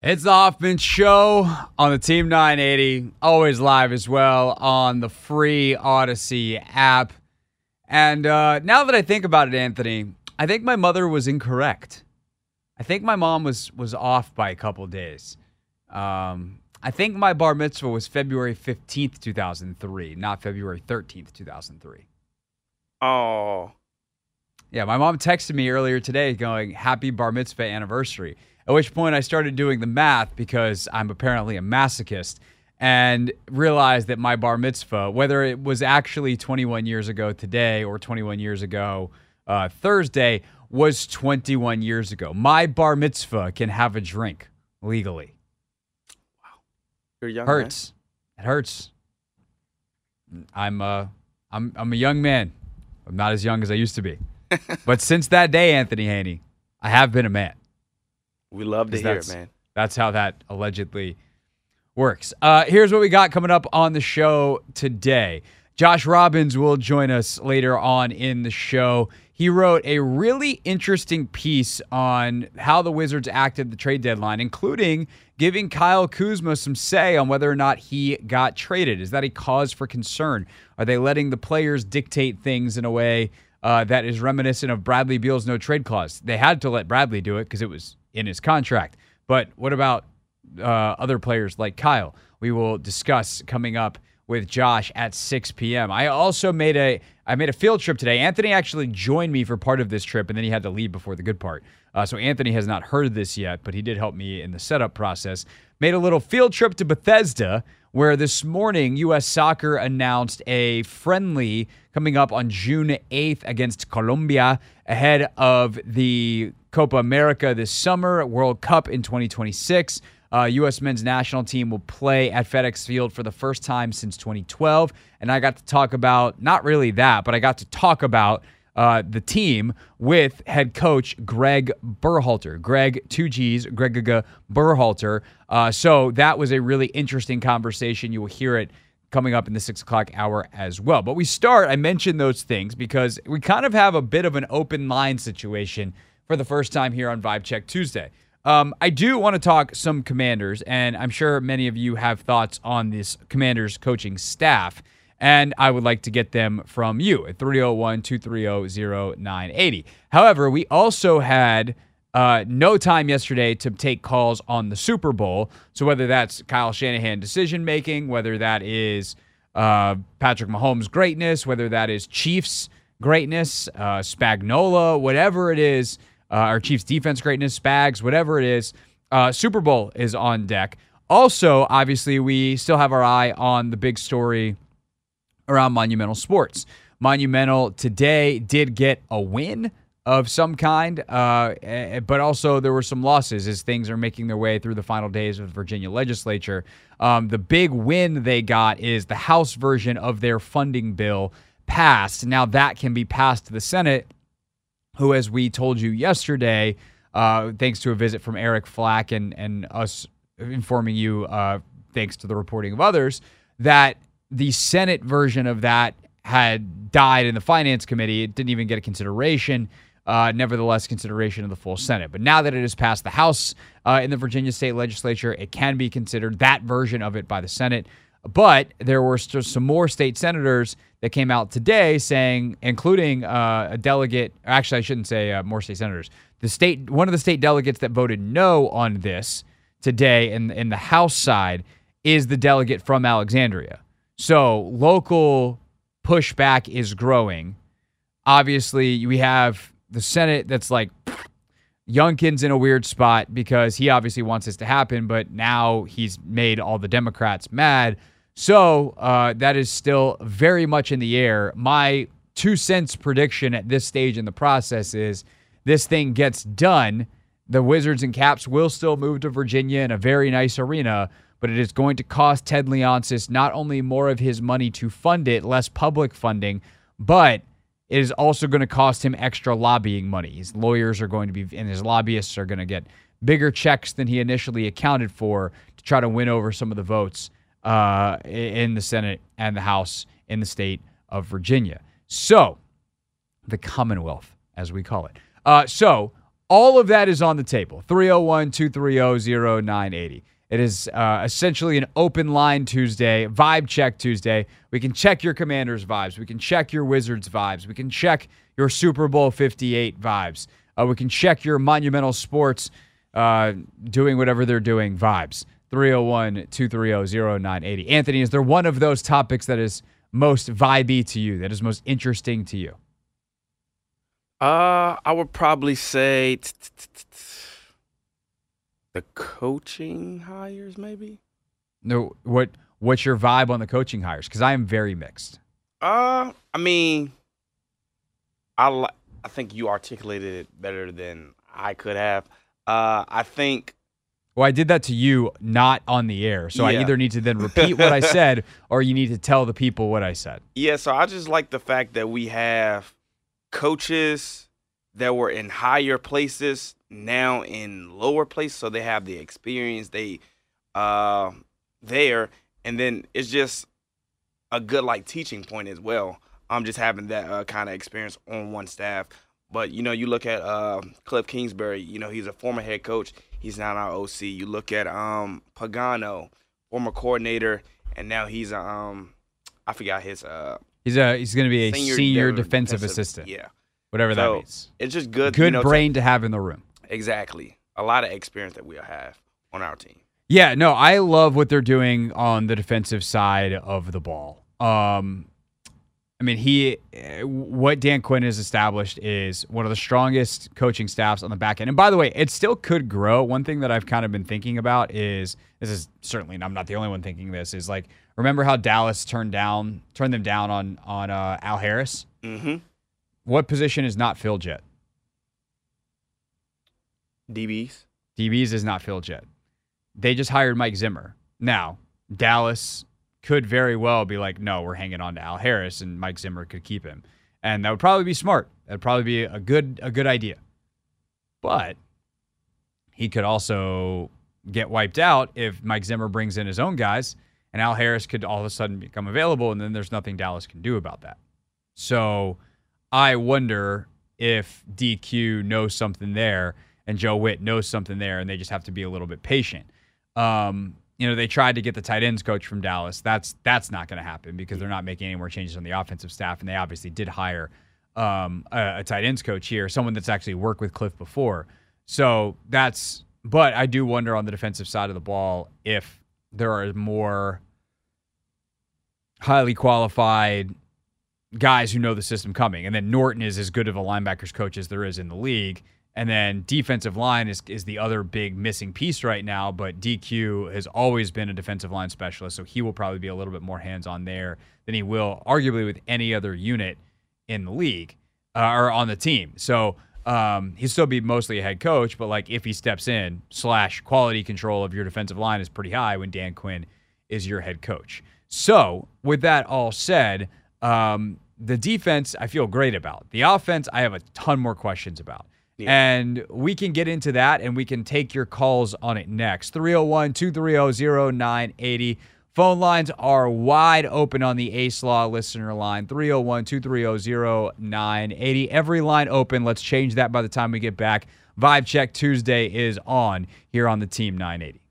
It's the Hoffman Show on the Team 980, always live as well on the free Audacy app. And uh, now that I think about it, Anthony, I think my mother was incorrect. I think my mom was was off by a couple days. Um, I think my bar mitzvah was February 15th, 2003, not February 13th, 2003. Oh, Yeah, my mom texted me earlier today going, Happy bar mitzvah anniversary. At which point I started doing the math because I'm apparently a masochist and realized that my bar mitzvah, whether it was actually 21 years ago today or 21 years ago uh, Thursday, was 21 years ago. My bar mitzvah can have a drink legally. Wow, you're young. man. Hurts. It hurts. I'm uh I'm I'm a young man. I'm not as young as I used to be. but since that day, Anthony Haney, I have been a man. We love to hear it, man. That's how that allegedly works. Uh, here's what we got coming up on the show today. Josh Robbins will join us later on in the show. He wrote a really interesting piece on how the Wizards acted the trade deadline, including giving Kyle Kuzma some say on whether or not he got traded. Is that a cause for concern? Are they letting the players dictate things in a way uh, that is reminiscent of Bradley Beal's no trade clause? They had to let Bradley do it because it was in his contract. But what about uh, other players like Kyle? We will discuss coming up with Josh at 6 p.m. I also made a I made a field trip today. Anthony actually joined me for part of this trip, and then he had to leave before the good part. Uh, so Anthony has not heard this yet, but he did help me in the setup process. Made a little field trip to Bethesda, where this morning U.S. Soccer announced a friendly coming up on June 8th against Colombia ahead of the Copa America this summer, World Cup in 2026. Uh, U.S. men's national team will play at FedEx Field for the first time since 2012. And I got to talk about, not really that, but I got to talk about uh, the team with head coach Greg Berhalter. Greg, two G's, Greg Gaga Berhalter. Uh, so that was a really interesting conversation. You will hear it coming up in the six o'clock hour as well. But we start, I mentioned those things because we kind of have a bit of an open line situation for the first time here on Vibe Check Tuesday. Um, I do want to talk some commanders, and I'm sure many of you have thoughts on this commanders coaching staff, and I would like to get them from you at 301 230 0980. However, we also had uh, no time yesterday to take calls on the Super Bowl. So whether that's Kyle Shanahan decision making, whether that is uh, Patrick Mahomes' greatness, whether that is Chiefs' greatness, uh, Spagnuolo, whatever it is, uh, our Chiefs' defense greatness, Spags, whatever it is, uh, Super Bowl is on deck. Also, obviously, we still have our eye on the big story around Monumental Sports. Monumental today did get a win of some kind, uh, eh, but also there were some losses as things are making their way through the final days of the Virginia legislature. Um, the big win they got is the House version of their funding bill passed. Now that can be passed to the Senate, who, as we told you yesterday, uh, thanks to a visit from Eric Flack and, and us informing you, uh, thanks to the reporting of others, that the Senate version of that had died in the Finance Committee. It didn't even get a consideration. Uh, nevertheless, consideration of the full Senate. But now that it has passed the House uh, in the Virginia state legislature, it can be considered that version of it by the Senate. But there were some more state senators that came out today saying, including uh, a delegate. Actually, I shouldn't say uh, more state senators. The state, one of the state delegates that voted no on this today in in the House side is the delegate from Alexandria. So local pushback is growing. Obviously, we have the Senate that's like Youngkin's in a weird spot because he obviously wants this to happen, but now he's made all the Democrats mad. So uh, that is still very much in the air. My two cents prediction at this stage in the process is this thing gets done. The Wizards and Caps will still move to Virginia in a very nice arena, but it is going to cost Ted Leonsis not only more of his money to fund it, less public funding, but it is also going to cost him extra lobbying money. His lawyers are going to be, and his lobbyists are going to get bigger checks than he initially accounted for to try to win over some of the votes uh, in the Senate and the House in the state of Virginia. So, the Commonwealth, as we call it. Uh, so, all of that is on the table. 301 230 0980. It is uh, essentially an open line Tuesday, vibe check Tuesday. We can check your Commanders vibes. We can check your Wizards vibes. We can check your Super Bowl 58 vibes. Uh, we can check your Monumental Sports uh, doing whatever they're doing vibes. 301 230 0980. Anthony, is there one of those topics that is most vibey to you, that is most interesting to you? Uh, I would probably say the coaching hires, maybe. No, what what's your vibe on the coaching hires? Because I am very mixed. Uh, I mean, I I think you articulated it better than I could have. Uh, I think Well, I did that to you, not on the air. So I either need to then repeat what I said, or you need to tell the people what I said. Yeah, so I just like the fact that we have coaches that were in higher places now in lower places, so they have the experience they uh there, and then it's just a good like teaching point as well. I'm just having that uh, kind of experience on one staff. But you know, you look at uh, Kliff Kingsbury. You know, he's a former head coach. He's now our OC. You look at um, Pagano, former coordinator, and now he's a, um, I forgot his uh, He's a he's going to be a senior, dev- defensive, assistant, Yeah, whatever that means. it's just good. Good you know, to- brain to have in the room. exactly. A lot of experience that we'll have on our team. Yeah, no, I love what they're doing on the defensive side of the ball. Um, I mean, he, eh, what Dan Quinn has established is one of the strongest coaching staffs on the back end. And by the way, it still could grow. One thing that I've kind of been thinking about is this is certainly, I'm not the only one thinking this, is like remember how Dallas turned down, turned them down on on uh, Al Harris. Mm-hmm. What position is not filled yet? DBs. DBs is not filled yet. They just hired Mike Zimmer. Now, Dallas could very well be like, no, we're hanging on to Al Harris, and Mike Zimmer could keep him, and that would probably be smart. That'd probably be a good a good idea. But he could also get wiped out if Mike Zimmer brings in his own guys, and Al Harris could all of a sudden become available, and then there's nothing Dallas can do about that. So I wonder if DQ knows something there and Joe Whitt knows something there, and they just have to be a little bit patient. Um, you know, they tried to get the tight ends coach from Dallas. That's that's not going to happen because they're not making any more changes on the offensive staff, and they obviously did hire um, a, a tight ends coach here, someone that's actually worked with Kliff before. So that's. But I do wonder on the defensive side of the ball if there are more highly qualified guys who know the system coming. And then Norton is as good of a linebackers coach as there is in the league. And then defensive line is, is the other big missing piece right now. But DQ has always been a defensive line specialist, so he will probably be a little bit more hands on there than he will, arguably, with any other unit in the league uh, or on the team. So um, he'll still be mostly a head coach, but like if he steps in, slash quality control of your defensive line is pretty high when Dan Quinn is your head coach. So with that all said, um, the defense I feel great about. The offense I have a ton more questions about. Yeah. And we can get into that and we can take your calls on it next. 301 230 0980. Phone lines are wide open on the Ace Law listener line 301 230 0980. Every line open. Let's change that by the time we get back. Vibe Check Tuesday is on here on the Team 980.